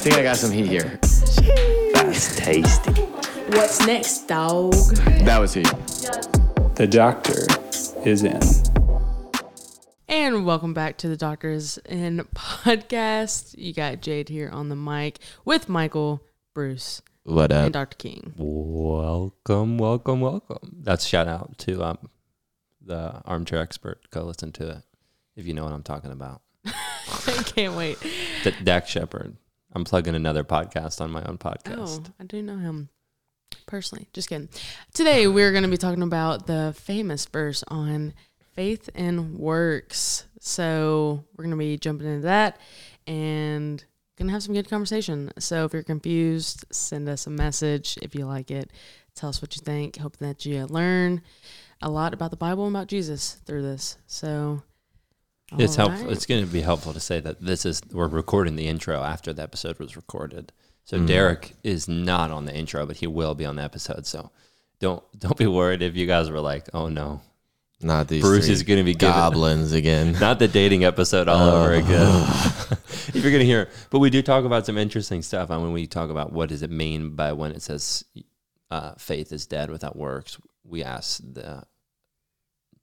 think I got some heat here. That's tasty. What's next, dog? That was heat. The doctor is in. And welcome back to the Doctors in podcast. You got Jade here on the mic with Michael, Bruce, What and up? Dr. King. Welcome, welcome, welcome. That's shout out to um the armchair expert. Go listen to it if you know what I'm talking about. I can't wait. D- Dax Shepard. I'm plugging another podcast on my own podcast. Oh, I do know him personally. Just kidding. Today we're going to be talking about the famous verse on faith and works. So we're going to be jumping into that and going to have some good conversation. So if you're confused, send us a message if you like it. Tell us what you think. Hope that you learn a lot about the Bible and about Jesus through this. So It's all helpful. right. It's going to be helpful to say that this is we're recording the intro after the episode was recorded. So Mm. Derek is not on the intro, but he will be on the episode. So don't don't be worried if you guys were like, "Oh no, Not these Bruce three is going to be giving goblins again. not the dating episode all Oh. over again." if you're going to hear, but we do talk about some interesting stuff. And when we talk about what does it mean by when it says uh, faith is dead without works, we ask the.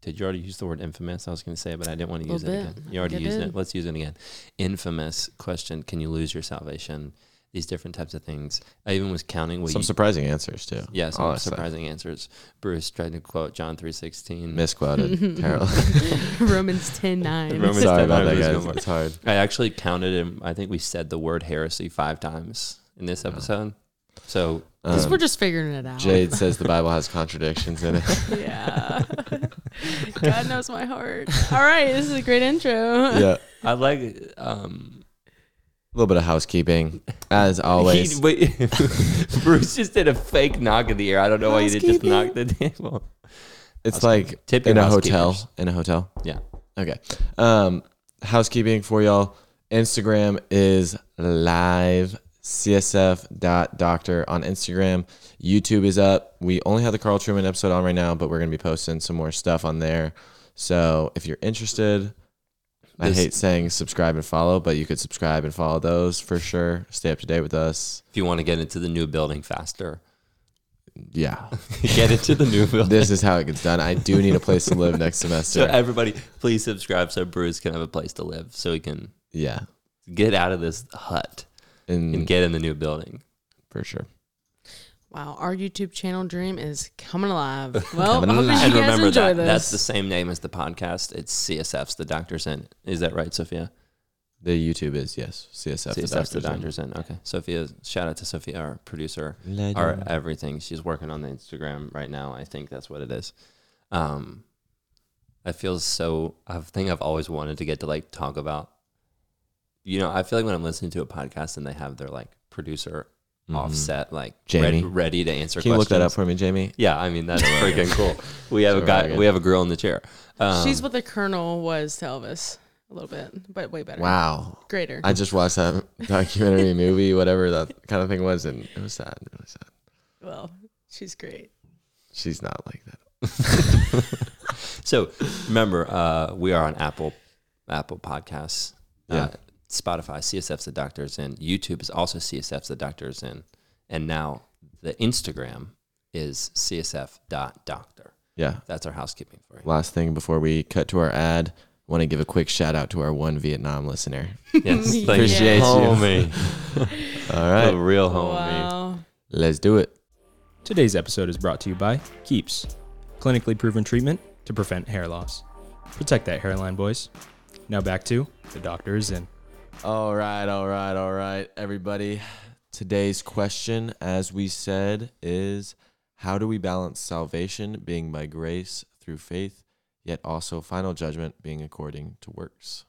Did you already use the word infamous? I was going to say, but I didn't want to use it Little again. You already used it. Let's use it again. Infamous question: Can you lose your salvation? These different types of things. I even was counting. Some you, surprising answers too. yeah, All some that stuff. surprising answers. Bruce tried to quote John three sixteen. Misquoted. Terrible. Romans 10 9. Romans Sorry 10, about I that, guys. going. It's hard. I actually counted him. I think we said the word heresy five times in this episode. So Because Um, we're just figuring it out. Jade says the Bible has contradictions in it. Yeah. God knows my heart. All right, this is a great intro. yeah. I like. Um, A little bit of housekeeping, as always. he- wait, Bruce just did a fake knock in the air. I don't know why you did just knock the table. It's like Tip in a hotel. In a hotel. Yeah. Okay. Um, housekeeping for y'all. Instagram is live csf.doctor on Instagram. YouTube is up. We only have the Carl Trueman episode on right now, but we're going to be posting some more stuff on there. So if you're interested, I hate saying subscribe and follow, but you could subscribe and follow those for sure. Stay up to date with us. If you want to get into the new building faster, Yeah. get into the new building. this is how it gets done. I do need a place to live next semester. so everybody, please subscribe so Bruce can have a place to live, so he can yeah. get out of this hut and And get in the new building. for sure. Wow, our YouTube channel dream is coming alive. Well, Coming I hope alive. you and guys remember enjoy that this. that's the same name as the podcast. It's CSF's the Doctor's In. Is that right, Sophia? The YouTube is, yes. CSF. the CSF's the Doctor's Doctor's In. Okay. Sophia, shout out to Sophia, our producer, In. our everything. She's working on the Instagram right now. I think that's what it is. Um, I feel so. I think I've always wanted to get to like talk about. You know, I feel like when I'm listening to a podcast and they have their like producer offset, like Mm-hmm. Jamie. ready, ready to answer. Can you look that up for me, Jamie? Yeah, I mean that's freaking cool. We have a guy. We have a girl in the chair. Um, She's what the Colonel was to Elvis. A little bit, but way better. Wow. Greater. I just watched that documentary movie, whatever that kind of thing was, and it was sad. It was sad. well, she's great. She's not like that. So remember, uh, we are on Apple Apple Podcasts, Yeah. uh, Spotify, CSF's the Doctors, and YouTube is also CSF's the Doctors, in, and now the Instagram is CSF.doctor. Yeah. That's our housekeeping for you. Last thing before we cut to our ad, want to give a quick shout out to our one Vietnam listener. Yes, Yeah. thank Appreciate you. homie. All The real homie. Wow. let's do it. Today's episode is brought to you by Keeps, clinically proven treatment to prevent hair loss. Protect that hairline, boys. Now back to the doctor is in. All right, all right, all right, everybody. Today's question, as we said, is how do we balance salvation being by grace through faith, yet also final judgment being according to works?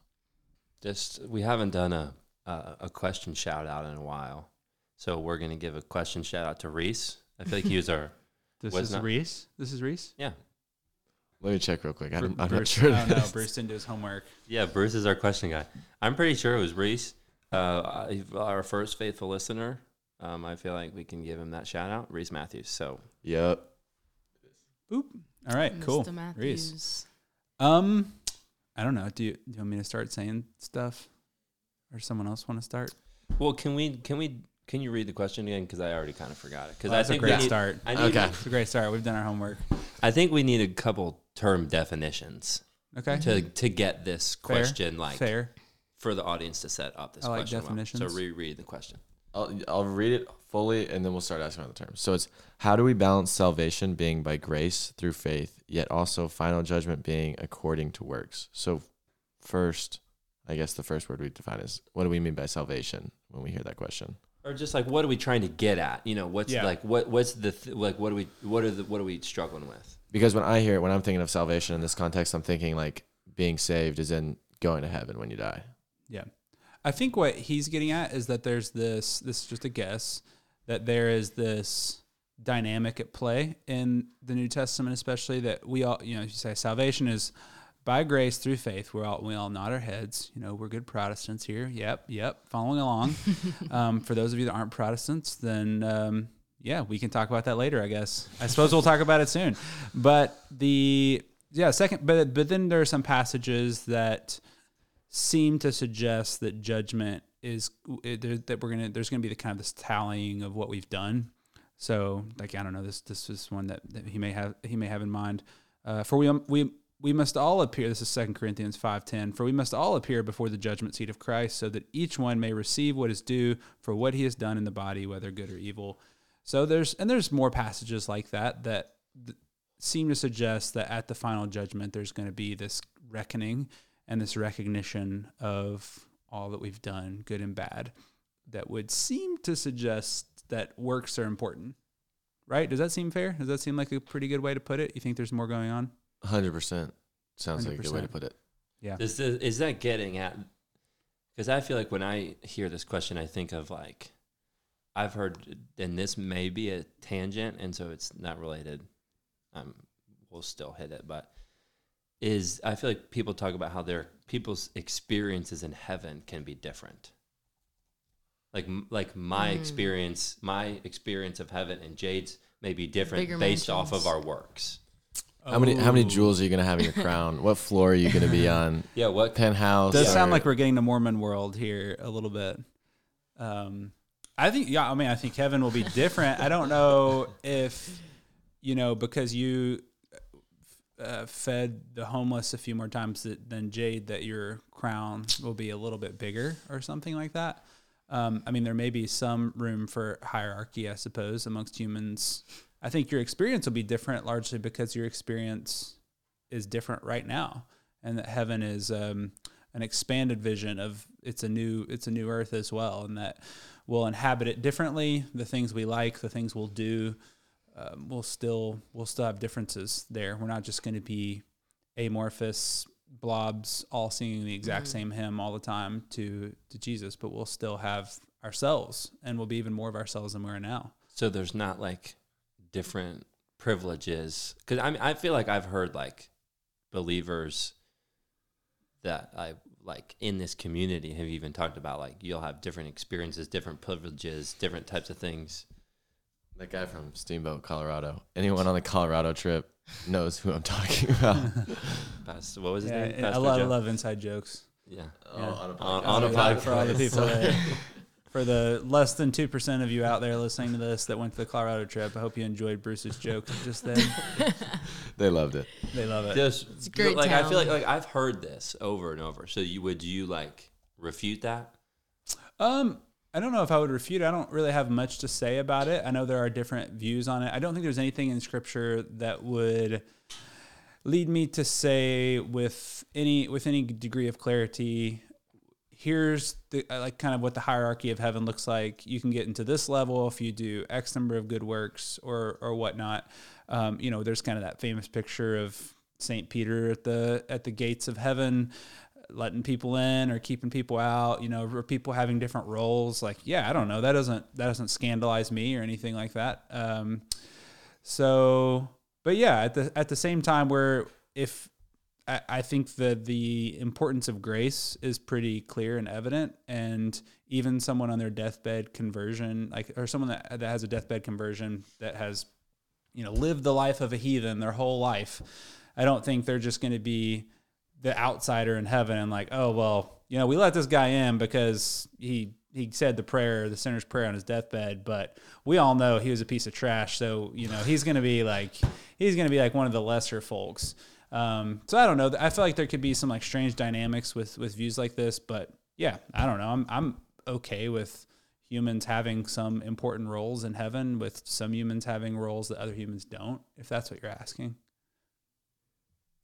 Just we haven't done a a, a question shout out in a while, so we're gonna give a question shout out to Reese. I feel like he was our This Was is not- Reese. This is Reese. yeah Let me check real quick. I'm, I'm not sure. Oh no, Bruce didn't do his homework. yeah. Bruce is our question guy. I'm pretty sure it was Reese, uh, our first faithful listener. Um, I feel like we can give him that shout out, Reese Matthews. So Yep. Boop. All right, cool. Mr. Reese. Um, I don't know. Do you, do you want me to start saying stuff, or someone else want to start? Well, can we can we can you read the question again? Because I already kind of forgot it. Because Well, that's a great need, start. Need, Okay. It's a great start. We've done our homework. I think we need a couple term definitions Okay. to to get this Fair. question like Fair. for the audience to set up this I like question. well. definitions. So reread the question. I'll, I'll read it fully and then we'll start asking about the terms. So it's how do we balance salvation being by grace through faith, yet also final judgment being according to works? So, first, I guess the first word we define is what do we mean by salvation when we hear that question? Or just like what are we trying to get at? You know, what's Yeah. like what what's the th- like what are we what are the what are we struggling with? Because when I hear it, when I'm thinking of salvation in this context, I'm thinking like being saved is in going to heaven when you die. Yeah. I think what he's getting at is that there's this this is just a guess that there is this dynamic at play in the New Testament especially that we all you know you say salvation is by grace through faith we're all we all nod our heads. You know we're good Protestants here. Yep yep following along. Um, for those of you that aren't Protestants then um, yeah we can talk about that later I guess. I suppose we'll talk about it soon. But the yeah second but but then there are some passages that seem to suggest that judgment is that we're gonna there's gonna be the kind of this tallying of what we've done. So like I don't know this this is one that, that he may have he may have in mind. Uh, for we we we must all appear. This is Second Corinthians five ten. For we must all appear before the judgment seat of Christ, so that each one may receive what is due for what he has done in the body, whether good or evil. So there's and there's more passages like that that th- seem to suggest that at the final judgment there's going to be this reckoning and this recognition of all that we've done, good and bad, that would seem to suggest that works are important. Right? Does that seem fair? Does that seem like a pretty good way to put it? You think there's more going on? 100% sounds like a good way to put it. Yeah. Is the, is that getting at? Because I feel like when I hear this question, I think of like I've heard, and this may be a tangent, and so it's not related. Um, we'll still hit it, but is I feel like people talk about how their people's experiences in heaven can be different. Like like my Mm. experience, my experience of heaven and Jade's may be different Bigger based off of our works. How many how many Oh. jewels are you gonna have in your crown? what floor are you gonna be on? Yeah, what Penthouse. does sound like we're getting the Mormon world here a little bit. Um, I think, yeah, I mean, I think heaven will be different. I don't know if, you know, because you uh, fed the homeless a few more times that, than Jade, that your crown will be a little bit bigger or something like that. Um, I mean, there may be some room for hierarchy, I suppose, amongst humans. I think your experience will be different largely because your experience is different right now, and that heaven is um, an expanded vision of it's a new it's a new earth as well, and that we'll inhabit it differently. The things we like, the things we'll do, um, we'll still we'll still have differences there. We're not just going to be amorphous blobs all singing the exact Mhm. same hymn all the time to to Jesus, but we'll still have ourselves, and we'll be even more of ourselves than we are now. So there's not like different privileges because I mean I feel like I've heard like believers that I like in this community have even talked about like you'll have different experiences, different privileges, different types of things. That guy from Steamboat, Colorado. Anyone on the Colorado trip knows who I'm talking about. Pastor, what was his Yeah, name? and I Pastor love, love inside jokes. Yeah. Oh, Yeah. on a On- podcast. on a For- podcast. for all the people Sorry. that, for the less than two percent of you out there listening to this that went to the Colorado trip, I hope you enjoyed Bruce's joke just then. They loved it. they love it. Just a great like I feel like like I've heard this over and over. So you would you like refute that? Um, I don't know if I would refute. it. I don't really have much to say about it. I know there are different views on it. I don't think there's anything in Scripture that would lead me to say with any with any degree of clarity. Here's the uh, like kind of what the hierarchy of heaven looks like. You can get into this level if you do X number of good works or or whatnot. Um, you know, there's kind of that famous picture of Saint Peter at the at the gates of heaven letting people in or keeping people out, you know, or people having different roles. Like, yeah, I don't know. That doesn't that doesn't scandalize me or anything like that. Um, so, but yeah, at the at the same time, where if I, think that the importance of grace is pretty clear and evident, and even someone on their deathbed conversion, like or someone that that has a deathbed conversion that has, you know, lived the life of a heathen their whole life. I don't think they're just going to be the outsider in heaven and like, oh well, you know, we let this guy in because he he said the prayer, the sinner's prayer on his deathbed, but we all know he was a piece of trash. So you know he's gonna be like he's gonna be like one of the lesser folks. Um, so I don't know. I feel like there could be some like strange dynamics with with views like this, but yeah, I don't know. I'm I'm okay with humans having some important roles in heaven, with some humans having roles that other humans don't. If that's what you're asking.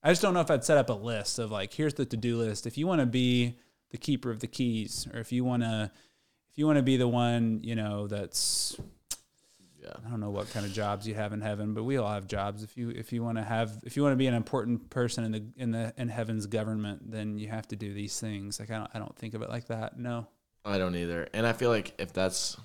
I just don't know if I'd set up a list of like, here's the to do list. If you want to be the keeper of the keys, or if you want to, if you want to be the one, you know, that's, Yeah. I don't know what kind of jobs you have in heaven, but we all have jobs. If you if you want to have, if you want to be an important person in the in the in heaven's government, then you have to do these things. Like I don't I don't think of it like that. No. I don't either. And I feel like if that's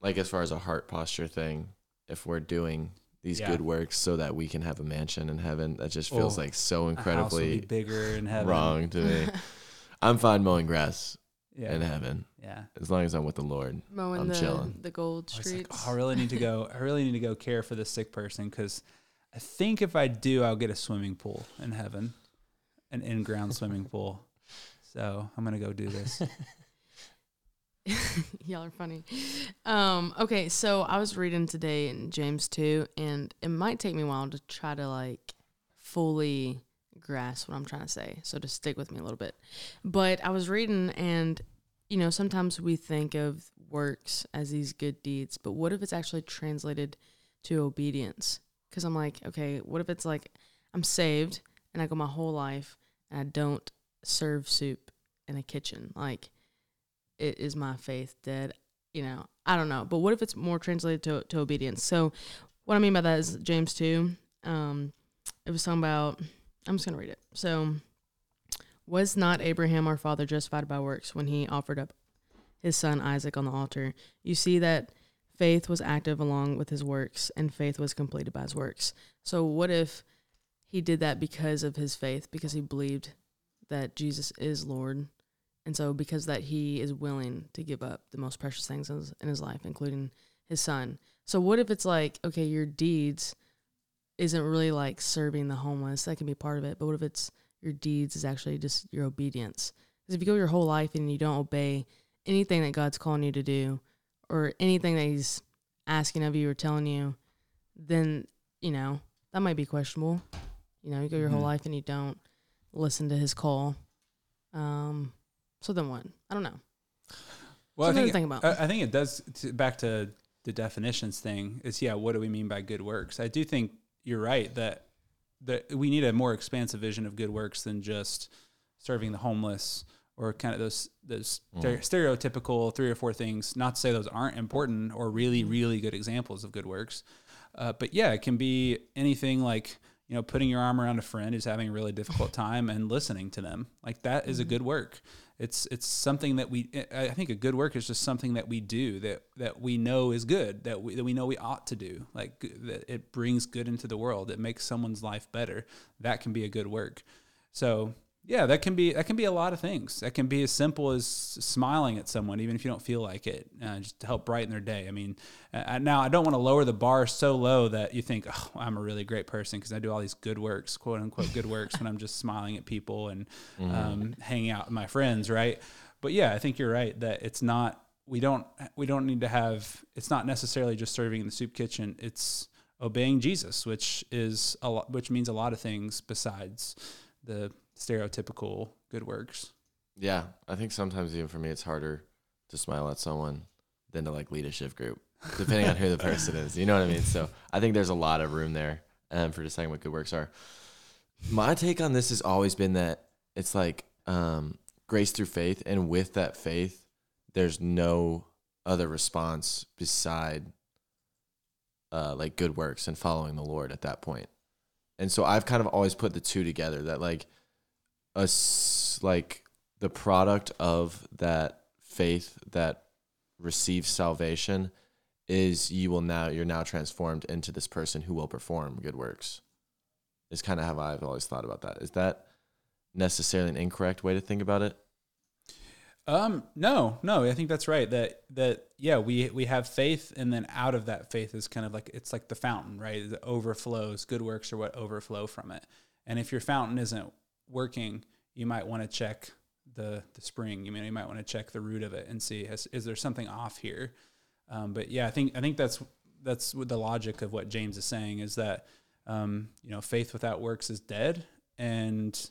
like as far as a heart posture thing, if we're doing these Yeah. good works so that we can have a mansion in heaven, that just feels Oh, like so A house will be incredibly bigger in heaven. wrong to me. I'm fine mowing grass Yeah. in heaven Yeah. as long as I'm with the Lord. Mowing I'm the, chilling. the gold I was like, streets. oh, I really need to go. I really need to go care for this sick person because I think if I do, I'll get a swimming pool in heaven, an in-ground swimming pool. So I'm gonna go do this. Y'all are funny. Um, okay, so I was reading today in James 2, and it might take me a while to try to like fully grasp what I'm trying to say. So just stick with me a little bit. But I was reading, and you know, sometimes we think of works as these good deeds, but what if it's actually translated to obedience? Because I'm like, okay, what if it's like I'm saved and I go my whole life and I don't serve soup in a kitchen? Like, it is my faith dead? You know, I don't know. But what if it's more translated to, to obedience? So, what I mean by that is James 2. Um, it was talking about, I'm just going to read it. So, was not Abraham our father justified by works when he offered up his son Isaac on the altar? You see that faith was active along with his works, and faith was completed by his works. So, what if he did that because of his faith, because he believed that Jesus is Lord? And so, because that he is willing to give up the most precious things in his, in his life, including his son. So, what if it's like, okay, your deeds isn't really like serving the homeless? That can be part of it. But what if it's your deeds is actually just your obedience? Because if you go your whole life and you don't obey anything that God's calling you to do or anything that he's asking of you or telling you, then, you know, that might be questionable. You know, you go your whole Mhm. life and you don't listen to his call. Um, so then what? I don't know. Well, I Something think think about. I, I think it does. To, back to the definitions thing is yeah. What do we mean by good works? I do think you're right that that we need a more expansive vision of good works than just serving the homeless or kind of those those stere- stereotypical three or four things. Not to say those aren't important or really really good examples of good works, uh, but yeah, it can be anything like you know putting your arm around a friend who's having a really difficult time and listening to them. Like that is a good work. It's it's something that we. I think a good work is just something that we do that that we know is good that we that we know we ought to do. Like that it brings good into the world. It makes someone's life better. That can be a good work. So yeah, that can be that can be a lot of things. That can be as simple as smiling at someone, even if you don't feel like it, uh, just to help brighten their day. I mean, uh, now I don't want to lower the bar so low that you think, oh, I'm a really great person because I do all these good works, quote unquote good works, when I'm just smiling at people and um, hanging out with my friends, right? But yeah, I think you're right that it's not. We don't. We don't need to have. It's not necessarily just serving in the soup kitchen. It's obeying Jesus, which is a lot, which means a lot of things besides the stereotypical good works. Yeah, I think sometimes even for me, it's harder to smile at someone than to like lead a shift group, depending on who the person is. You know what I mean? So I think there's a lot of room there um, for deciding what good works are. My take on this has always been that it's like um, grace through faith, and with that faith, there's no other response beside uh, like good works and following the Lord at that point. And so I've kind of always put the two together that like us like the product of that faith that receives salvation is you will now you're now transformed into this person who will perform good works is kind of how i've always thought about that is that necessarily an incorrect way to think about it Um, no, no, I think that's right. That that yeah, we we have faith, and then out of that faith is kind of like it's like the fountain, right? It overflows. Good works are what overflow from it. And if your fountain isn't working, you might want to check the the spring. You mean you might want to check the root of it and see has, is there something off here. Um, but yeah, I think I think that's that's the logic of what James is saying is that um, you know faith without works is dead, and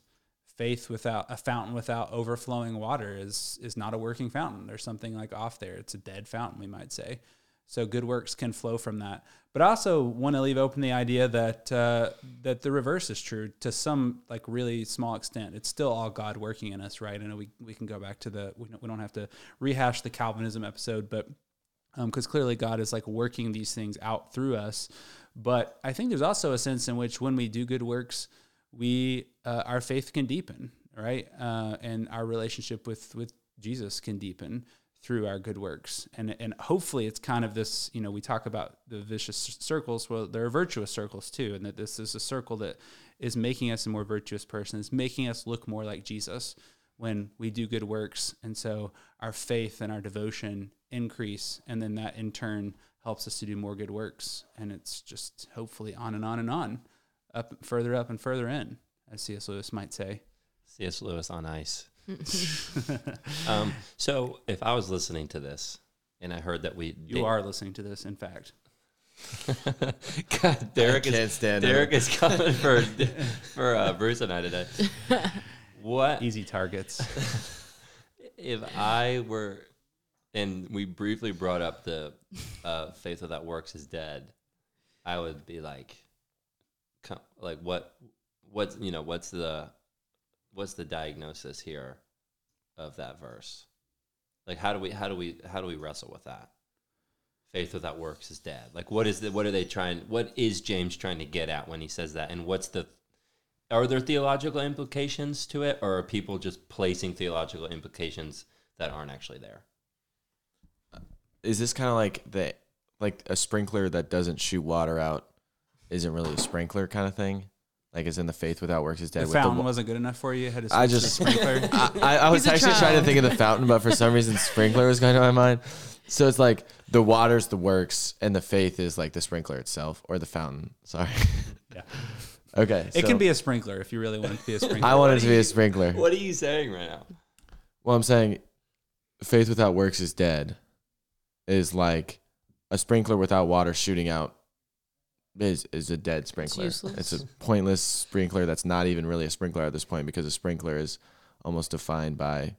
faith without a fountain without overflowing water is is not a working fountain. There's something like off there. It's a dead fountain, we might say. So good works can flow from that. But I also want to leave open the idea that uh, that the reverse is true to some like really small extent. It's still all God working in us, right? Know we we can go back to the we don't, we don't have to rehash the Calvinism episode, but because um, clearly God is like working these things out through us. But I think there's also a sense in which when we do good works, we uh, our faith can deepen, right? Uh, and our relationship with with Jesus can deepen through our good works. And and hopefully it's kind of this, you know, we talk about the vicious circles, well there are virtuous circles too, and that this is a circle that is making us a more virtuous person, is making us look more like Jesus when we do good works. And so our faith and our devotion increase and then that in turn helps us to do more good works and it's just hopefully on and on and on up further up and further in as cs lewis might say cs lewis on ice um, so if I was listening to this and I heard that we you are listening to this, in fact. God, Derek is stand Derek is coming for for uh, Bruce and I today. What easy targets? if I were, and we briefly brought up the uh, faith without works is dead, I would be like, like what, what's you know what's the what's the diagnosis here of that verse? Like how do we how do we how do we wrestle with that? Faith without works is dead. Like what is the what are they trying what is James trying to get at when he says that? And what's the are there theological implications to it or are people just placing theological implications that aren't actually there? Uh, is this kind of like the like a sprinkler that doesn't shoot water out isn't really a sprinkler kind of thing? Like, as in the faith without works is dead. The fountain the, wasn't good enough for you. you had to I just sprinkler. I, I, was actually trying to think of the fountain, but for some reason, sprinkler was going to my mind. So it's like the water's the works, and the faith is like the sprinkler itself or the fountain. Sorry. Yeah. okay. It so, can be a sprinkler if you really want it to be a sprinkler. I want it to be a sprinkler. What are you saying right now? Well, I'm saying faith without works is dead. Is like a sprinkler without water shooting out is is a dead sprinkler. It's, it's, a pointless sprinkler that's not even really a sprinkler at this point because a sprinkler is almost defined by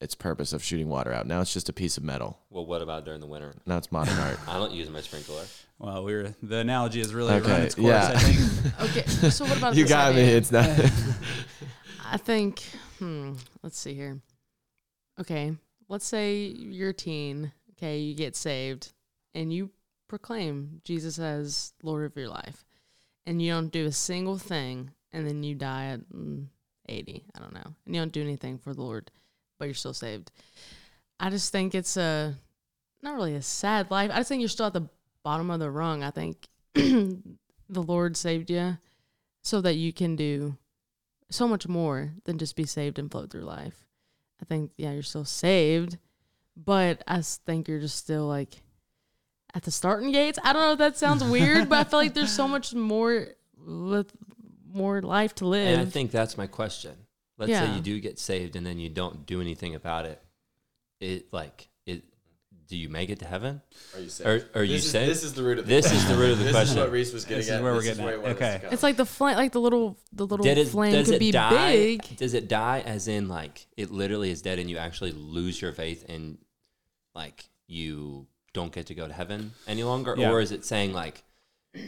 its purpose of shooting water out. Now it's just a piece of metal. Well, what about during the winter? Now it's modern art. I don't use my sprinkler. Well, we're the analogy is really okay, run its course. Yeah. I think. okay, so what about you got idea? me? It's not. I think. Hmm. Let's see here. Okay, let's say you're a teen. Okay, you get saved, and you proclaim Jesus as Lord of your life, and you don't do a single thing, and then you die at mm, 80, I don't know, and you don't do anything for the Lord, but you're still saved. I just think it's a not really a sad life. I just think you're still at the bottom of the rung. I think the Lord saved you so that you can do so much more than just be saved and float through life. I think, yeah, you're still saved, but I think you're just still like at the starting gates. I don't know if that sounds weird, but I feel like there's so much more with more life to live. And I think that's my question. Let's yeah. say you do get saved and then you don't do anything about it. It like it. Do you make it to heaven? Are you saved? Are, are you is, saved? This is the root of the this question. is the root of the this question. This is what Reese was getting this at. Is where this we're getting at. Okay. It's like the flame, like the little, the little it, flame could be die, big. Does it die as in like it literally is dead and you actually lose your faith and like you don't get to go to heaven any longer, yeah. or is it saying like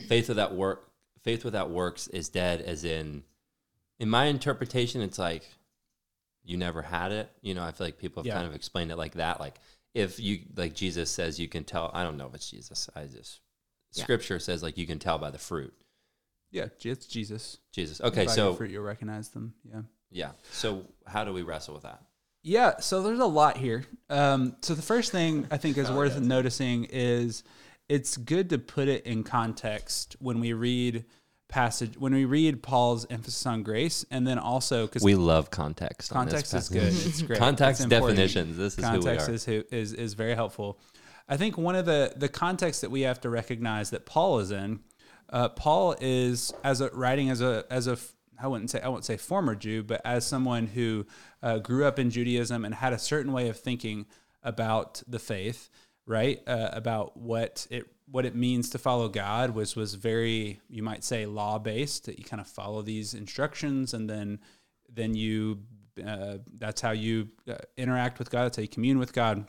faith without work, faith without works is dead? As in, in my interpretation, it's like you never had it. You know, I feel like people have yeah. kind of explained it like that. Like if you like Jesus says you can tell. I don't know if it's Jesus. I just yeah. Scripture says like you can tell by the fruit. Yeah, it's Jesus. Jesus. Okay, so fruit you'll recognize them. Yeah. Yeah. So how do we wrestle with that? Yeah, so there's a lot here. Um, so the first thing I think is oh, worth yes. noticing is it's good to put it in context when we read passage when we read Paul's emphasis on grace, and then also because we love context. Context is good. It's great. context definitions. This is context who is who is is very helpful. I think one of the the context that we have to recognize that Paul is in. Uh, Paul is as a writing as a as a I wouldn't say I won't say former Jew, but as someone who uh, grew up in Judaism and had a certain way of thinking about the faith, right? Uh, about what it what it means to follow God was was very you might say law based. That you kind of follow these instructions and then then you uh, that's how you uh, interact with God. That's how you commune with God.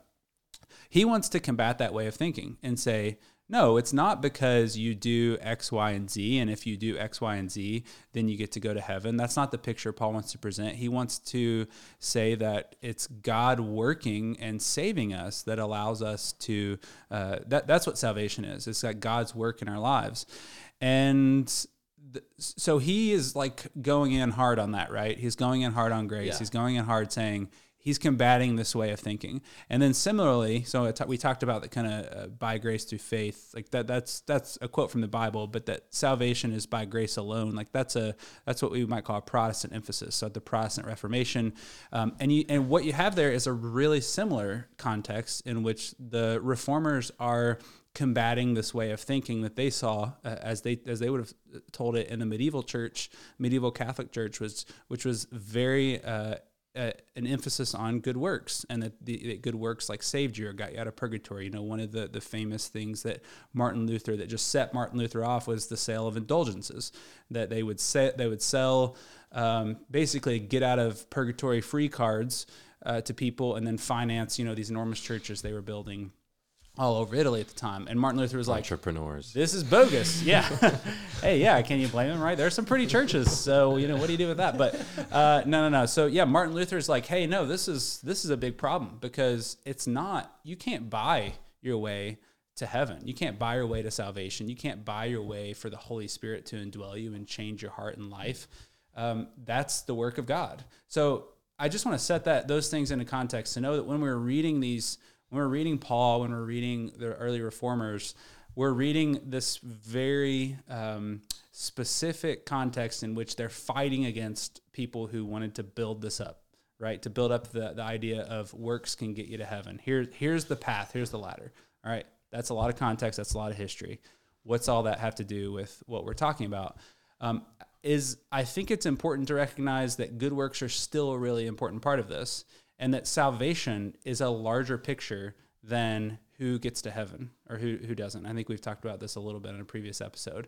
He wants to combat that way of thinking and say, no, it's not because you do X, Y, and Z. And if you do X, Y, and Z, then you get to go to heaven. That's not the picture Paul wants to present. He wants to say that it's God working and saving us that allows us to, uh, that, that's what salvation is. It's like God's work in our lives. And so he is like going in hard on that, right? He's going in hard on grace. Yeah. He's going in hard saying, he's combating this way of thinking. And then similarly, so we talked about the kind of uh, by grace through faith, like that. That's that's a quote from the Bible, but that salvation is by grace alone. Like that's a that's what we might call a Protestant emphasis. So the Protestant Reformation, um, and you and what you have there is a really similar context in which the reformers are combating this way of thinking that they saw uh, as they as they would have told it in the medieval church medieval catholic church was which was very uh, uh, an emphasis on good works and that, the, that good works like saved you or got you out of purgatory. You know, one of the, the famous things that Martin Luther that just set Martin Luther off was the sale of indulgences that they would set they would sell um, basically get out of purgatory free cards uh, to people and then finance you know these enormous churches they were building all over Italy at the time. And Martin Luther was like, entrepreneurs. This is bogus. Yeah. hey, yeah. Can you blame him? Right. There's some pretty churches. So, you know, what do you do with that? But uh, no, no, no. So yeah, Martin Luther is like, hey, no, this is, this is a big problem because it's not, you can't buy your way to heaven. You can't buy your way to salvation. You can't buy your way for the Holy Spirit to indwell you and change your heart and life. Um, that's the work of God. So I just want to set that, those things into context to know that when we're reading these, when we're reading Paul, when we're reading the early reformers, we're reading this very um, specific context in which they're fighting against people who wanted to build this up, right? To build up the, the idea of works can get you to heaven. Here, here's the path, here's the ladder. All right, that's a lot of context, that's a lot of history. What's all that have to do with what we're talking about? Um, is I think it's important to recognize that good works are still a really important part of this and that salvation is a larger picture than who gets to heaven or who, who doesn't. I think we've talked about this a little bit in a previous episode.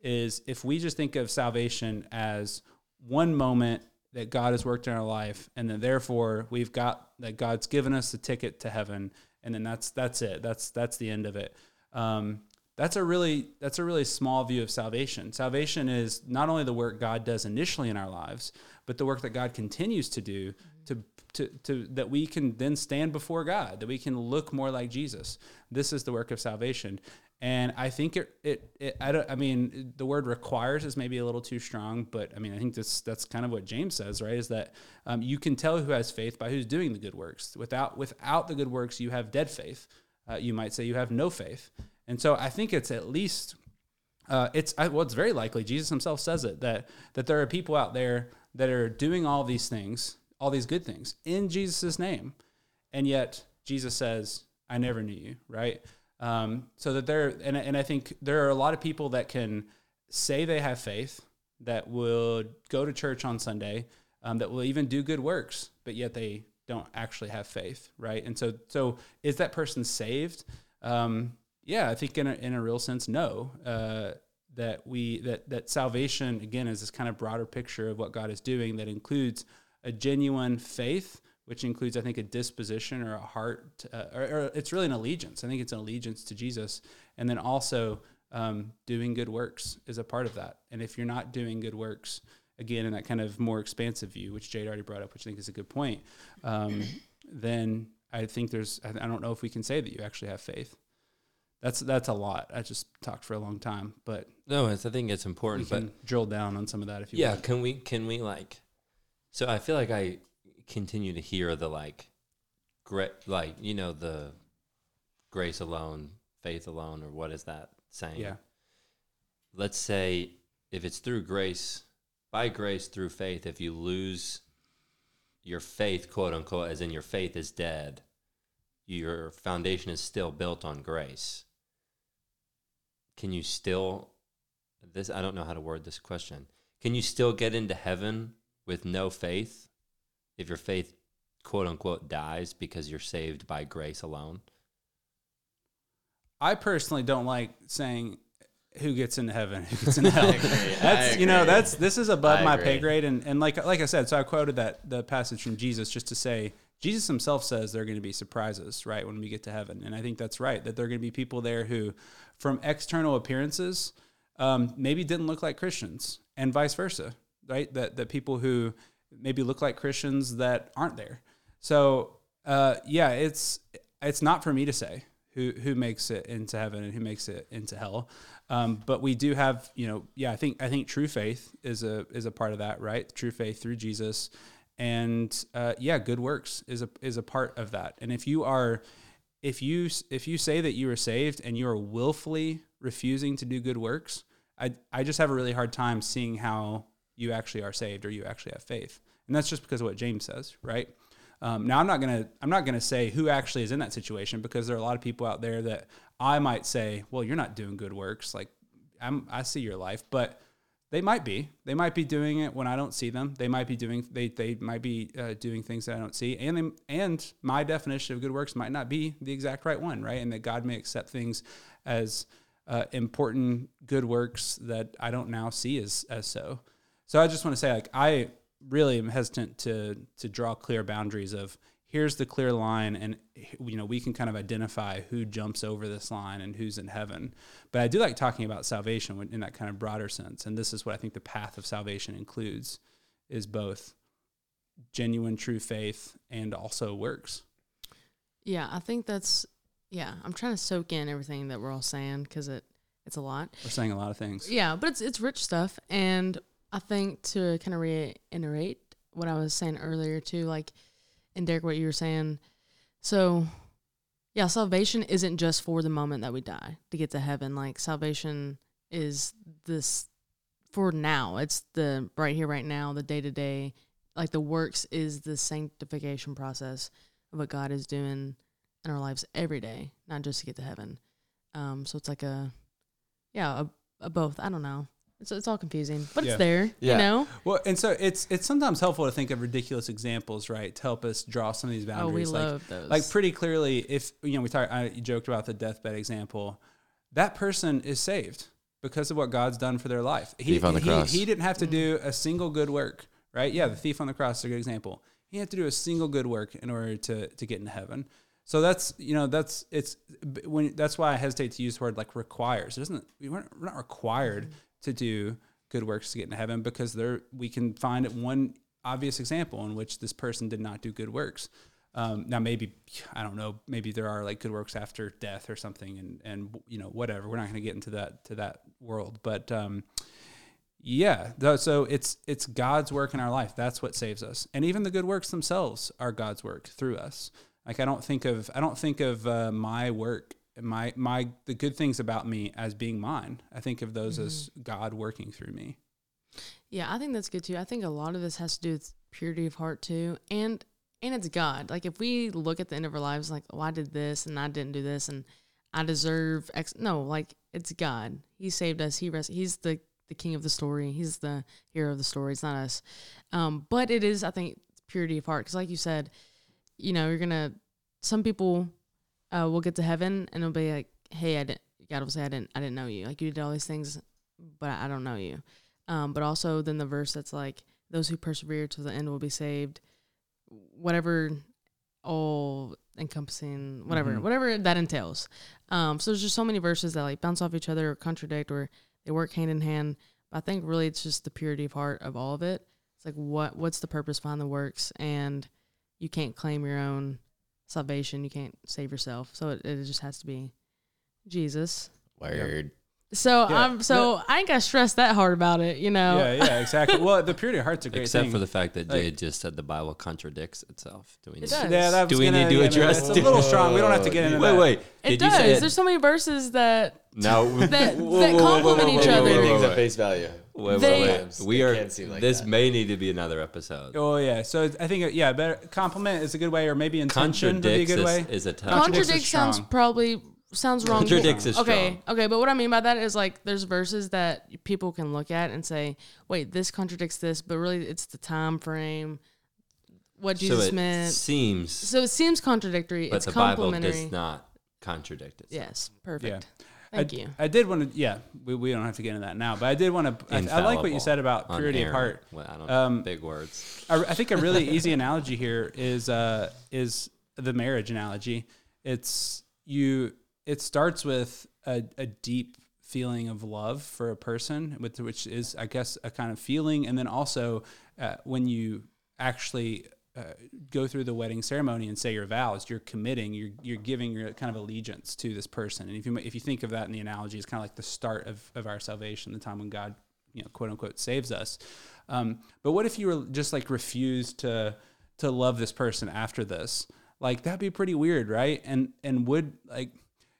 Is if we just think of salvation as one moment that God has worked in our life, and then therefore we've got that God's given us a ticket to heaven, and then that's that's it. That's that's the end of it. Um, that's a really that's a really small view of salvation. Salvation is not only the work God does initially in our lives, but the work that God continues to do to to, to that we can then stand before God, that we can look more like Jesus. This is the work of salvation. And I think it, it, it I don't, I mean, the word requires is maybe a little too strong, but I mean, I think that's, that's kind of what James says, right? Is that um, you can tell who has faith by who's doing the good works. Without, without the good works, you have dead faith. Uh, you might say you have no faith. And so I think it's at least, uh, it's, well, it's very likely Jesus himself says it that, that there are people out there that are doing all these things all these good things in Jesus' name. And yet Jesus says, I never knew you, right? Um, so that there, and, and I think there are a lot of people that can say they have faith, that will go to church on Sunday, um, that will even do good works, but yet they don't actually have faith, right? And so, so is that person saved? Um, yeah, I think in a, in a real sense, no. Uh, that we that that salvation again is this kind of broader picture of what God is doing that includes a genuine faith, which includes, I think, a disposition or a heart, uh, or, or, it's really an allegiance. I think it's an allegiance to Jesus. And then also um, doing good works is a part of that. And if you're not doing good works, again, in that kind of more expansive view, which Jade already brought up, which I think is a good point, um, then I think there's, I don't know if we can say that you actually have faith. That's that's a lot. I just talked for a long time, but no, I think it's important. but drill down on some of that if you yeah. Want. Can we can we like so I feel like I continue to hear the like, great, like you know the grace alone, faith alone, or what is that saying? Yeah. Let's say if it's through grace, by grace through faith, if you lose your faith, quote unquote, as in your faith is dead, your foundation is still built on grace. Can you still this I don't know how to word this question can you still get into heaven with no faith if your faith quote unquote dies because you're saved by grace alone? I personally don't like saying who gets into heaven, who gets into hell. that's you know that's this is above I my agree. pay grade, and and like like I said, so I quoted that the passage from Jesus just to say Jesus himself says there are going to be surprises, right, when we get to heaven, and I think that's right that there are going to be people there who, from external appearances, um, maybe didn't look like Christians, and vice versa, right? That that people who maybe look like Christians that aren't there. So uh, yeah, it's it's not for me to say who who makes it into heaven and who makes it into hell. Um, but we do have, you know, yeah, I think I think true faith is a is a part of that, right? True faith through Jesus, and uh, yeah, good works is a is a part of that. And if you are, if you if you say that you are saved and you are willfully refusing to do good works, I I just have a really hard time seeing how you actually are saved or you actually have faith, and that's just because of what James says, right? Um, now I'm not gonna I'm not gonna say who actually is in that situation because there are a lot of people out there that I might say, well, you're not doing good works. Like I'm I see your life, but they might be. They might be doing it when I don't see them. They might be doing they they might be uh, doing things that I don't see, and they, and my definition of good works might not be the exact right one, right? And that God may accept things as uh, important good works that I don't now see as as so. So I just want to say, like, I really am hesitant to to draw clear boundaries of here's the clear line, and you know we can kind of identify who jumps over this line and who's in heaven. But I do like talking about salvation in that kind of broader sense, and this is what I think the path of salvation includes is both genuine true faith and also works. Yeah, I think that's yeah. I'm trying to soak in everything that we're all saying because it it's a lot. We're saying a lot of things. Yeah, but it's it's rich stuff, and I think to kind of reiterate what I was saying earlier too, like, and Derek, what you were saying. So, yeah, salvation isn't just for the moment that we die to get to heaven. Like salvation is this for now. It's the right here, right now, the day to day. Like the works is the sanctification process of what God is doing in our lives every day, not just to get to heaven. Um, so it's like a, yeah, a, a both. I don't know. It's it's all confusing, but Yeah. it's there. Yeah. You know. Well, and so it's it's sometimes helpful to think of ridiculous examples, right, to help us draw some of these boundaries. Oh, we boundaries. like, love those. like pretty clearly, if you know, we talked, I you joked about the deathbed example. That person is saved because of what God's done for their life. He, Thief on the he, cross. he didn't have to mm-hmm. do a single good work, right? Yeah, the thief on the cross is a good example. He had to do a single good work in order to to get into heaven. So that's you know that's it's when that's why I hesitate to use the word like requires. It doesn't we weren't we're not required mm-hmm. To do good works to get into heaven because there we can find one obvious example in which this person did not do good works. Um, now maybe I don't know maybe there are like good works after death or something and and you know whatever. We're not going to get into that to that world. But um, yeah so it's it's God's work in our life. That's what saves us. And even the good works themselves are God's work through us. Like I don't think of I don't think of uh, my work my my the good things about me as being mine I think of those as God working through me Yeah, I think that's good too. I think a lot of this has to do with purity of heart too, and and it's God. Like if we look at the end of our lives, like, oh, I did this and I didn't do this, and I deserve X. No, like it's God. He saved us. He res- He's the the king of the story. He's the hero of the story. It's not us. Um, but it is, I think, purity of heart. Because like you said, you know, you're gonna. Some people uh, will get to heaven and it'll be like, hey, I didn't. God will say, I didn't. I didn't know you. Like you did all these things, but I don't know you. Um, but also then the verse that's like, those who persevere to the end will be saved. Whatever, all encompassing, whatever, Mhm. whatever that entails. Um, so there's just so many verses that like bounce off each other or contradict or they work hand in hand. But I think really it's just the purity of heart of all of it. It's like what what's the purpose behind the works, and you can't claim your own salvation. You can't save yourself. So it, it just has to be Jesus. Word. So Yeah. I'm so I ain't got to stress that hard about it. You know. yeah yeah exactly well the purity of heart's a great Except thing for the fact that Like- Jade just said the Bible contradicts itself. Do we It need does. Yeah, that Do we gonna- need to yeah, address It's a little strong. We don't have to get into Wait, that. wait. It Did does. you say There's so many verses that No, That- that complement each other. Things at face value. Wait, They- wait, wait. We are. can seem like this that. may need to be another episode. Oh yeah, so I think yeah, better compliment is a good way, or maybe intention would be a Contradicts good is, way. is a tough. Contradicts contradict sounds probably sounds wrong. Contradicts is okay, strong. okay, but what I mean by that is like there's verses that people can look at and say, "Wait, this contradicts this," but really it's the time frame, what Jesus so it meant. seems, So it seems contradictory. but it's the Bible complementary. does not contradict it. Yes, perfect. Yeah. Thank I, you. I did want to. Yeah, we, we don't have to get into that now, but I did want to. I, I like what you said about purity of heart. Well, I don't Um, know. Big words. I, I think a really easy analogy here is uh, is the marriage analogy. It's you. It starts with a, a deep feeling of love for a person, with which is I guess a kind of feeling, and then also uh, when you actually uh, go through the wedding ceremony and say your vows, you're committing, you're you're giving your kind of allegiance to this person. And if you if you think of that in the analogy, it's kind of like the start of of our salvation, the time when God, you know, quote unquote, saves us. Um, but what if you were just like refused to to love this person after this? Like that'd be pretty weird, right? And and would like,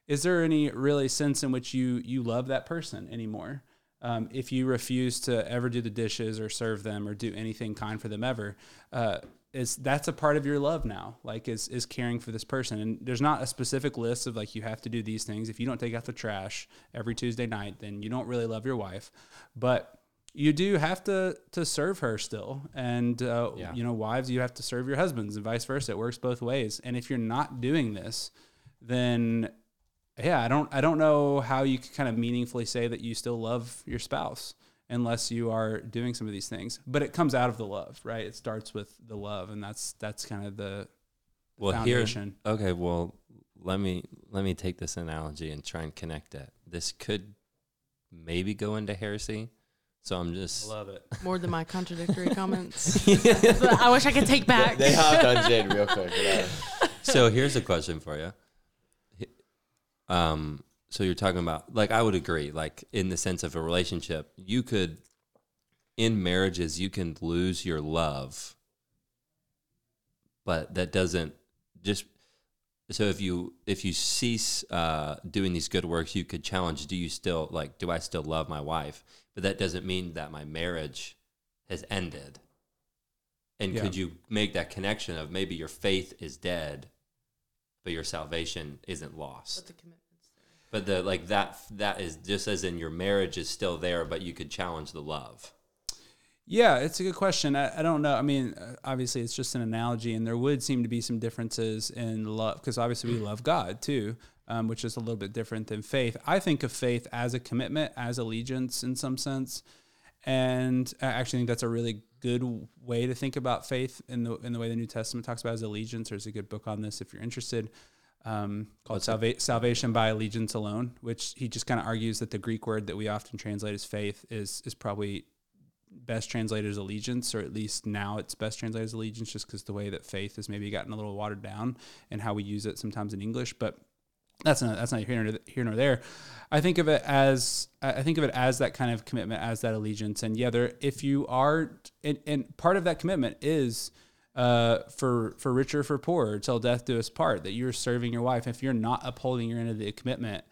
is there any really sense in which you you love that person anymore? Um, if you refuse to ever do the dishes or serve them or do anything kind for them ever, uh, is that's a part of your love now? Like is is caring for this person? And there's not a specific list of like you have to do these things. If you don't take out the trash every Tuesday night, then you don't really love your wife. But you do have to to serve her still and uh, Yeah. you know wives you have to serve your husbands and vice versa it works both ways and if you're not doing this then yeah i don't i don't know how you can kind of meaningfully say that you still love your spouse unless you are doing some of these things but it comes out of the love right it starts with the love and that's that's kind of the Well, foundation. here. Okay. Well, let me let me take this analogy and try and connect it. This could maybe go into heresy. So I'm just. love it More than my contradictory comments. I wish I could take back. They hopped on Jade real quick. so here's a question for you. Um, so you're talking about like I would agree, like in the sense of a relationship, you could in marriages you can lose your love, but that doesn't just so if you if you cease uh, doing these good works, you could challenge: Do you still like? Do I still love my wife? But that doesn't mean that my marriage has ended. And Yeah. could you make that connection of maybe your faith is dead, but your salvation isn't lost? But the like that that is just as in your marriage is still there, but you could challenge the love. Yeah, it's a good question. I, I don't know. I mean, uh, obviously, it's just an analogy, and there would seem to be some differences in love because obviously we love God too, um, which is a little bit different than faith. I think of faith as a commitment, as allegiance in some sense, and I actually think that's a really good way to think about faith in the in the way the New Testament talks about as allegiance. There's a good book on this if you're interested. Um, called Salva- Salvation by Allegiance Alone, which he just kind of argues that the Greek word that we often translate as faith is is probably best translated as allegiance, or at least now it's best translated as allegiance, just because the way that faith has maybe gotten a little watered down and how we use it sometimes in English. But that's not that's not here nor, here nor there. I think of it as I think of it as that kind of commitment, as that allegiance, and yeah, there if you are, and, and part of that commitment is uh, for for richer for poorer till death do us part. That you're serving your wife. If you're not upholding your end of the commitment,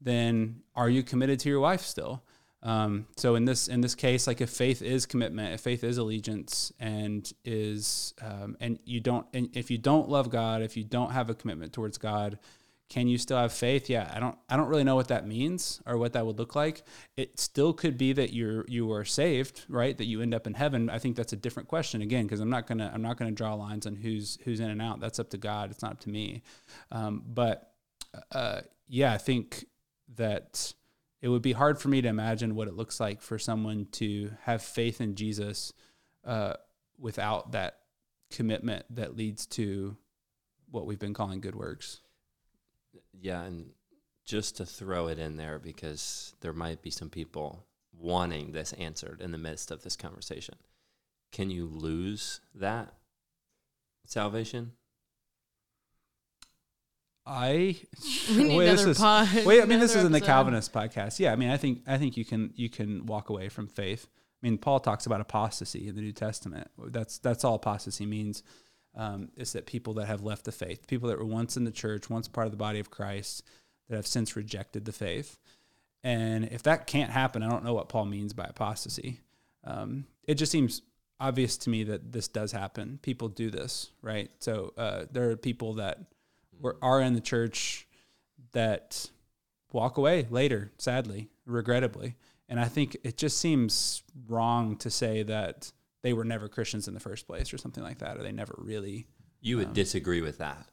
then are you committed to your wife still? Um, so in this in this case, like if faith is commitment, if faith is allegiance, and is um, and you don't, and if you don't love God, if you don't have a commitment towards God, can you still have faith? Yeah, I don't I don't really know what that means or what that would look like. It still could be that you're you are saved, right? That you end up in heaven. I think that's a different question again because I'm not gonna I'm not gonna draw lines on who's who's in and out. That's up to God. It's not up to me. Um, but uh, yeah, I think that it would be hard for me to imagine what it looks like for someone to have faith in Jesus uh, without that commitment that leads to what we've been calling good works. Yeah, and just to throw it in there because there might be some people wanting this answered in the midst of this conversation. Can you lose that salvation? I We need Wait, this another is- pod. Wait, I mean, this is in the. Calvinist podcast. Yeah, I mean, I think I think you can you can walk away from faith. I mean, Paul talks about apostasy in the New Testament. That's that's all apostasy means. Um, is that people that have left the faith, people that were once in the church, once part of the body of Christ, that have since rejected the faith. And if that can't happen, I don't know what Paul means by apostasy. Um, it just seems obvious to me that this does happen. People do this, right? So uh, there are people that were, are in the church that walk away later, sadly, regrettably. And I think it just seems wrong to say that they were never Christians in the first place or something like that, or they never really. You would disagree with that.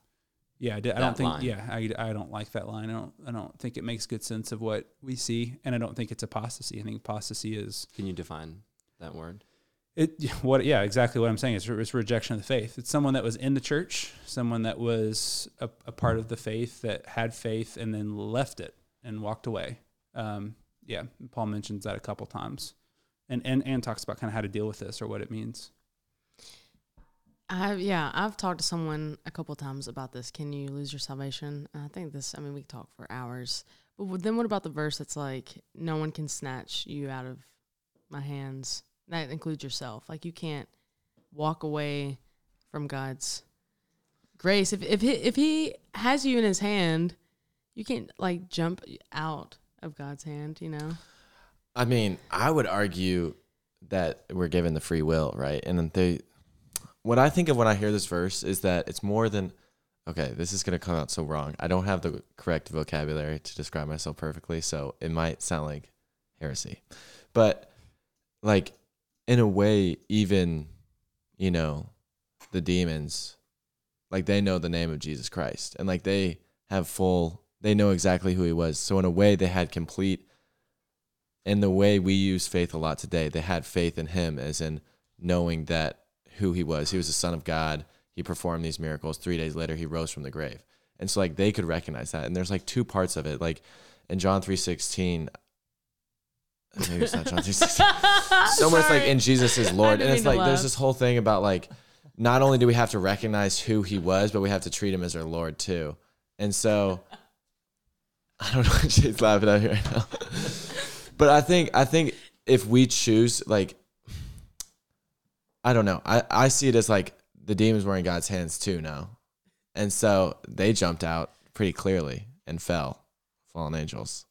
Yeah, I, di- I don't think. line. Yeah, I, I don't like that line. I don't. I don't think it makes good sense of what we see, and I don't think it's apostasy. I think apostasy is Can you define that word? it. What? Yeah, exactly what I'm saying. It's, it's rejection of the faith. It's someone that was in the church, someone that was a, a part of the faith that had faith and then left it and walked away. Um, yeah, Paul mentions that a couple times, and and and talks about kind of how to deal with this or what it means. I yeah, I've talked to someone a couple times about this. Can you lose your salvation? I think this. I mean, we talk for hours. But then what about the verse that's like, "No one can snatch you out of my hands." That includes yourself. Like you can't walk away from God's grace. If if he if he has you in His hand, you can't like jump out of God's hand. You know. I mean, I would argue that we're given the free will, right? And then they, what I think of when I hear this verse is that it's more than, okay, this is going to come out so wrong. I don't have the correct vocabulary to describe myself perfectly, so it might sound like heresy. But, like, in a way, even, you know, the demons, like, they know the name of Jesus Christ and, like, they have full, they know exactly who he was. So, in a way, they had complete in the way we use faith a lot today, they had faith in him as in knowing that who he was. He was the son of God. He performed these miracles. Three days later, he rose from the grave. And so like they could recognize that. And there's like two parts of it. Like in John 3.16, maybe it's not John 3.16. Somewhere it's like in Jesus is Lord. And it's like there's this whole thing about like not only do we have to recognize who he was, but we have to treat him as our Lord too. And so I don't know what she's laughing at here right now. But I think I think if we choose like I don't know. I, I see it as like the demons were in God's hands too now. And so they jumped out pretty clearly and fell. Fallen angels.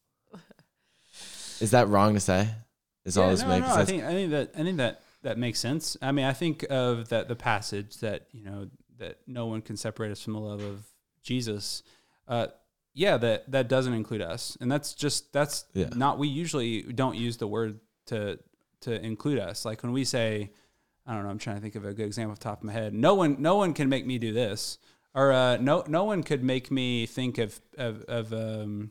Is that wrong to say? Is all Yeah, this no, making no, I sense? think I think that I think that that makes sense. I mean, I think of that the passage that you know that no one can separate us from the love of Jesus. Uh, yeah, that that doesn't include us, and that's just that's Yeah. not. We usually don't use the word to to include us. Like when we say, I don't know, I'm trying to think of a good example off the top of my head. No one, no one can make me do this, or uh, no, no one could make me think of of, of um,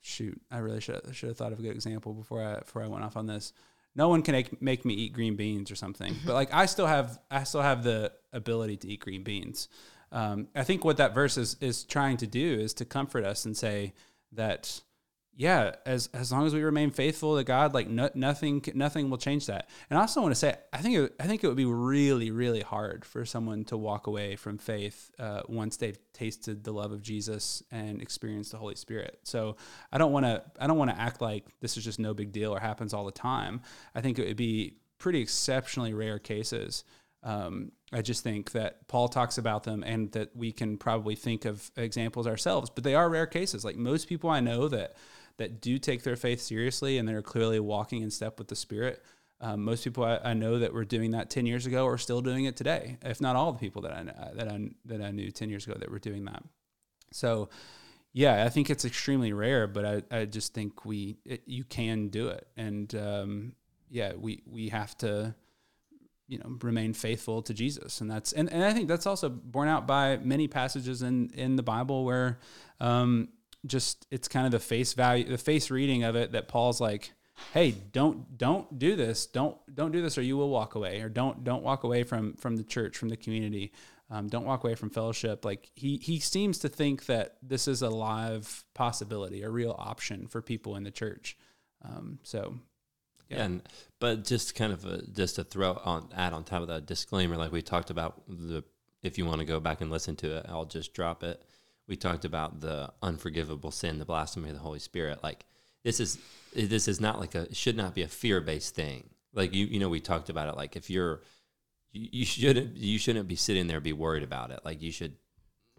shoot, I really should should have thought of a good example before I before I went off on this. No one can make, make me eat green beans or something, but like I still have I still have the ability to eat green beans. Um, I think what that verse is is trying to do is to comfort us and say that yeah, as as long as we remain faithful to God, like no, nothing nothing will change that. And I also want to say, I think it, I think it would be really really hard for someone to walk away from faith uh, once they've tasted the love of Jesus and experienced the Holy Spirit. So I don't want to I don't want to act like this is just no big deal or happens all the time. I think it would be pretty exceptionally rare cases. Um, I just think that Paul talks about them and that we can probably think of examples ourselves, but they are rare cases. Like most people I know that that do take their faith seriously and they're clearly walking in step with the Spirit. Um, most people I, I know that were doing that ten years ago are still doing it today. If not all the people that I that I that I knew ten years ago that were doing that. So, yeah, I think it's extremely rare, but I, I just think we it, you can do it, and um, yeah, we we have to you know remain faithful to Jesus, and that's and, and I think that's also borne out by many passages in in the Bible where um, just it's kind of the face value, the face reading of it that Paul's like, hey, don't don't do this, don't don't do this, or you will walk away, or don't don't walk away from from the church, from the community. Um, don't walk away from fellowship. Like he he seems to think that this is a live possibility, a real option for people in the church. Um, so Yeah. And but just kind of a, just to throw on add on top of that disclaimer, like we talked about the if you want to go back and listen to it, I'll just drop it. We talked about the unforgivable sin, the blasphemy of the Holy Spirit. Like this is this is not like a should not be a fear based thing. Like you you know we talked about it. Like if you're you, you shouldn't you shouldn't be sitting there be worried about it. Like you should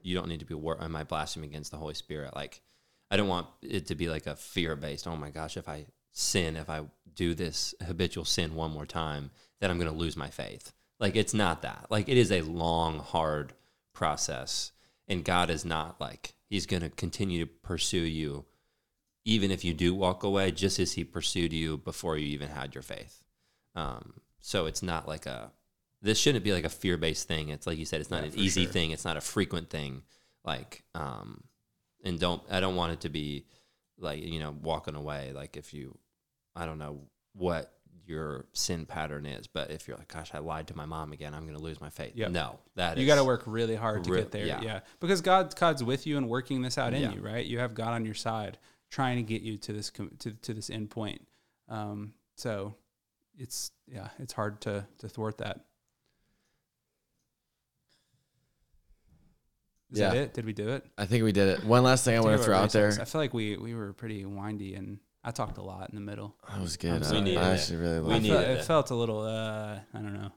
you don't need to be worried. Am I blaspheming against the Holy Spirit? Like I don't want it to be like a fear based. Oh my gosh, if I sin, if I do this habitual sin one more time, then I'm going to lose my faith. Like it's not that. Like it is a long, hard process, and God is not like He's going to continue to pursue you, even if you do walk away, just as He pursued you before you even had your faith. Um, so it's not like a, this shouldn't be like a fear based thing. It's like you said, it's not Yeah, an easy sure. thing. It's not a frequent thing. Like, um, and don't, I don't want it to be like, you know, walking away. Like if you, I don't know what your sin pattern is, but if you're like, gosh, I lied to my mom again, I'm going to lose my faith. Yep. No, that you got to work really hard to get there. yeah. Yeah. Because God, God's with you and working this out in Yeah. you, right? You have God on your side trying to get you to this, to, to this end point. Um, so it's, yeah, it's hard to, to thwart that. Is that Yeah. it? Did we do it? I think we did it. One last thing I want to throw out there. I feel like we, we were pretty windy and I talked a lot in the middle. That was good. I'm I, sorry. I it. actually really We I liked needed it. it. it felt a little, uh, I don't know.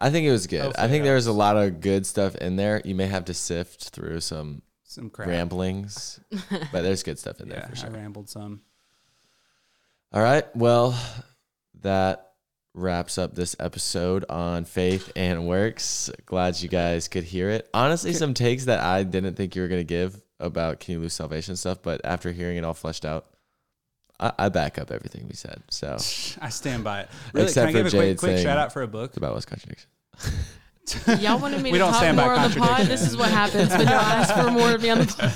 I think it was good. Hopefully I think there was a lot of good stuff in there. You may have to sift through some Some crap. ramblings, but there's good stuff in there Yeah, for sure. I rambled some. All right. Well, that wraps up this episode on faith and works. Glad you guys could hear it. Honestly, some takes that I didn't think you were going to give about can you lose salvation stuff, but after hearing it all fleshed out, I, I back up everything we said. So I stand by it. Really, Except can I give for a quick, quick shout out for a book? about what's contradiction. Y'all wanted me We to don't talk stand by more on the pod. contradiction. This is what happens when y'all ask for more of me on the pod.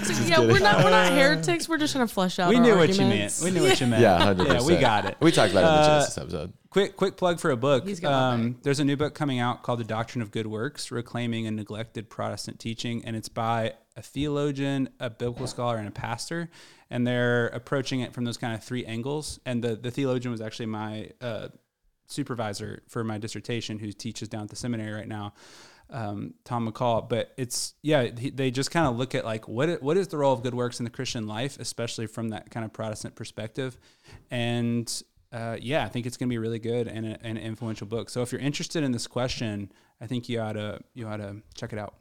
It's like, yeah, we're not we're not heretics. We're just trying to flesh out. We our knew what you meant. arguments. We knew what you meant. Yeah, 100%. Yeah, we got it. We talked about it in the Uh, Genesis episode. Quick, quick plug for a book. He's got my Um, there's a new book coming out called The Doctrine of Good Works: Reclaiming a Neglected Protestant Teaching, and it's by a theologian, a biblical scholar, and a pastor. And they're approaching it from those kind of three angles. And the the theologian was actually my uh, supervisor for my dissertation, who teaches down at the seminary right now. um, Tom McCall. But it's yeah, he, they just kind of look at like what what is the role of good works in the Christian life, especially from that kind of Protestant perspective, and uh, yeah, I think it's going to be really good and an influential book. So if you're interested in this question, I think you ought to you ought to check it out.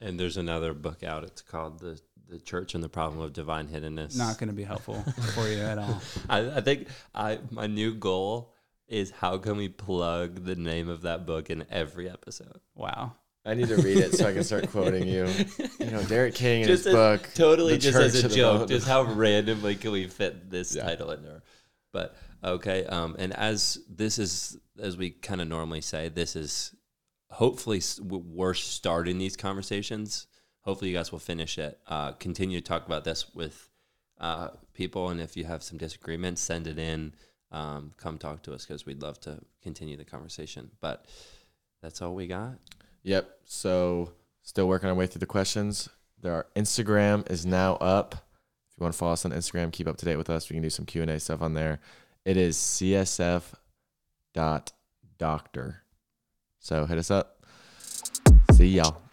And there's another book out. It's called the the Church and the Problem of Divine Hiddenness. Not going to be helpful for you at all. I, I think I my new goal is how can we plug the name of that book in every episode? Wow. I need to read it so I can start quoting you. You know, Derek King in his as- book. totally The just as a joke. Just how randomly can we fit this Yeah. title in there? But okay, um, and as this is as we kind of normally say, this is hopefully we're starting these conversations. Hopefully, you guys will finish it. Uh, continue to talk about this with uh, people, and if you have some disagreements, send it in. Um, come talk to us because we'd love to continue the conversation. But that's all we got. Yep. So still working our way through the questions. There are Instagram is now up. If you want to follow us on Instagram, keep up to date with us. We can do some Q and A stuff on there. It is csf dot doctor. So hit us up. See y'all.